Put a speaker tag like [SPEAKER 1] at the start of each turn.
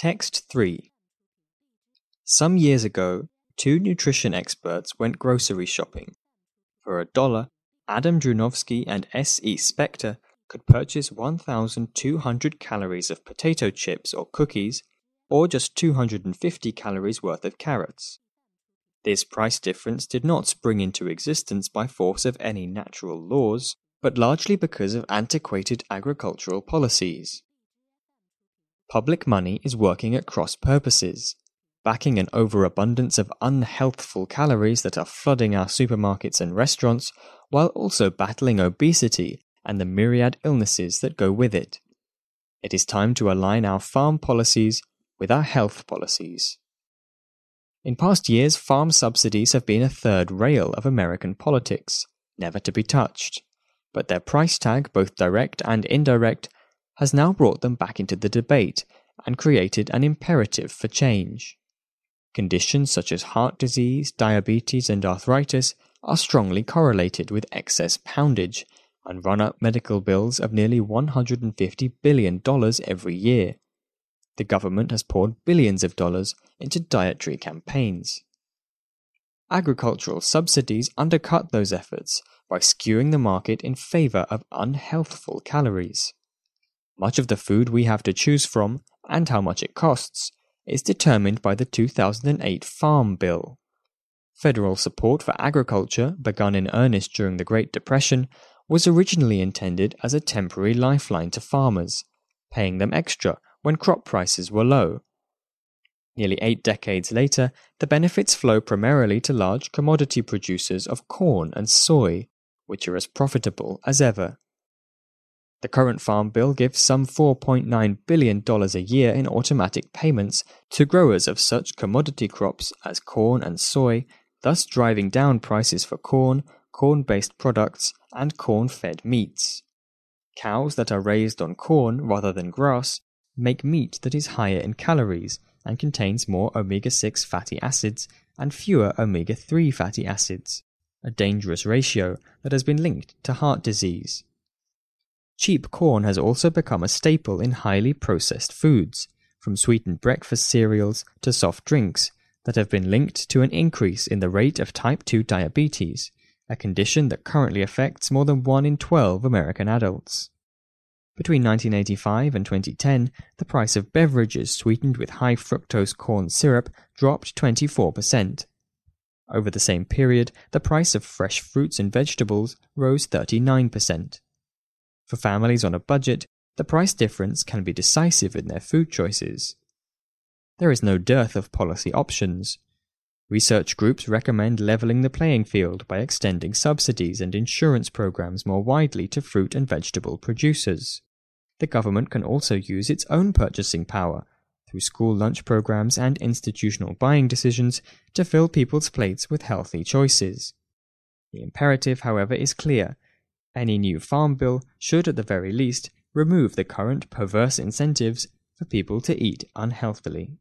[SPEAKER 1] Text 3 Some years ago, two nutrition experts went grocery shopping. For a dollar, Adam Drewnowski and S.E. Specter could purchase 1,200 calories of potato chips or cookies, or just 250 calories worth of carrots. This price difference did not spring into existence by force of any natural laws, but largely because of antiquated agricultural policies. Public money is working at cross purposes, backing an overabundance of unhealthful calories that are flooding our supermarkets and restaurants, while also battling obesity and the myriad illnesses that go with it. It is time to align our farm policies with our health policies. In past years, farm subsidies have been a third rail of American politics, never to be touched. But their price tag, both direct and indirect, has now brought them back into the debate and created an imperative for change. Conditions such as heart disease, diabetes, and arthritis are strongly correlated with excess poundage and run up medical bills of nearly $150 billion every year. The government has poured billions of dollars into dietary campaigns. Agricultural subsidies undercut those efforts by skewing the market in favor of unhealthful calories. Much of the food we have to choose from and how much it costs is determined by the 2008 Farm Bill. Federal support for agriculture, begun in earnest during the Great Depression, was originally intended as a temporary lifeline to farmers, paying them extra when crop prices were low. Nearly eight decades later, the benefits flow primarily to large commodity producers of corn and soy, which are as profitable as ever. The current Farm Bill gives some $4.9 billion a year in automatic payments to growers of such commodity crops as corn and soy, thus driving down prices for corn, corn based products, and corn fed meats. Cows that are raised on corn rather than grass make meat that is higher in calories and contains more omega 6 fatty acids and fewer omega 3 fatty acids, a dangerous ratio that has been linked to heart disease. Cheap corn has also become a staple in highly processed foods, from sweetened breakfast cereals to soft drinks, that have been linked to an increase in the rate of type 2 diabetes, a condition that currently affects more than 1 in 12 American adults. Between 1985 and 2010, the price of beverages sweetened with high fructose corn syrup dropped 24%. Over the same period, the price of fresh fruits and vegetables rose 39%. For families on a budget, the price difference can be decisive in their food choices. There is no dearth of policy options. Research groups recommend leveling the playing field by extending subsidies and insurance programs more widely to fruit and vegetable producers. The government can also use its own purchasing power through school lunch programs and institutional buying decisions to fill people's plates with healthy choices. The imperative, however, is clear any new farm bill should, at the very least, remove the current perverse incentives for people to eat unhealthily.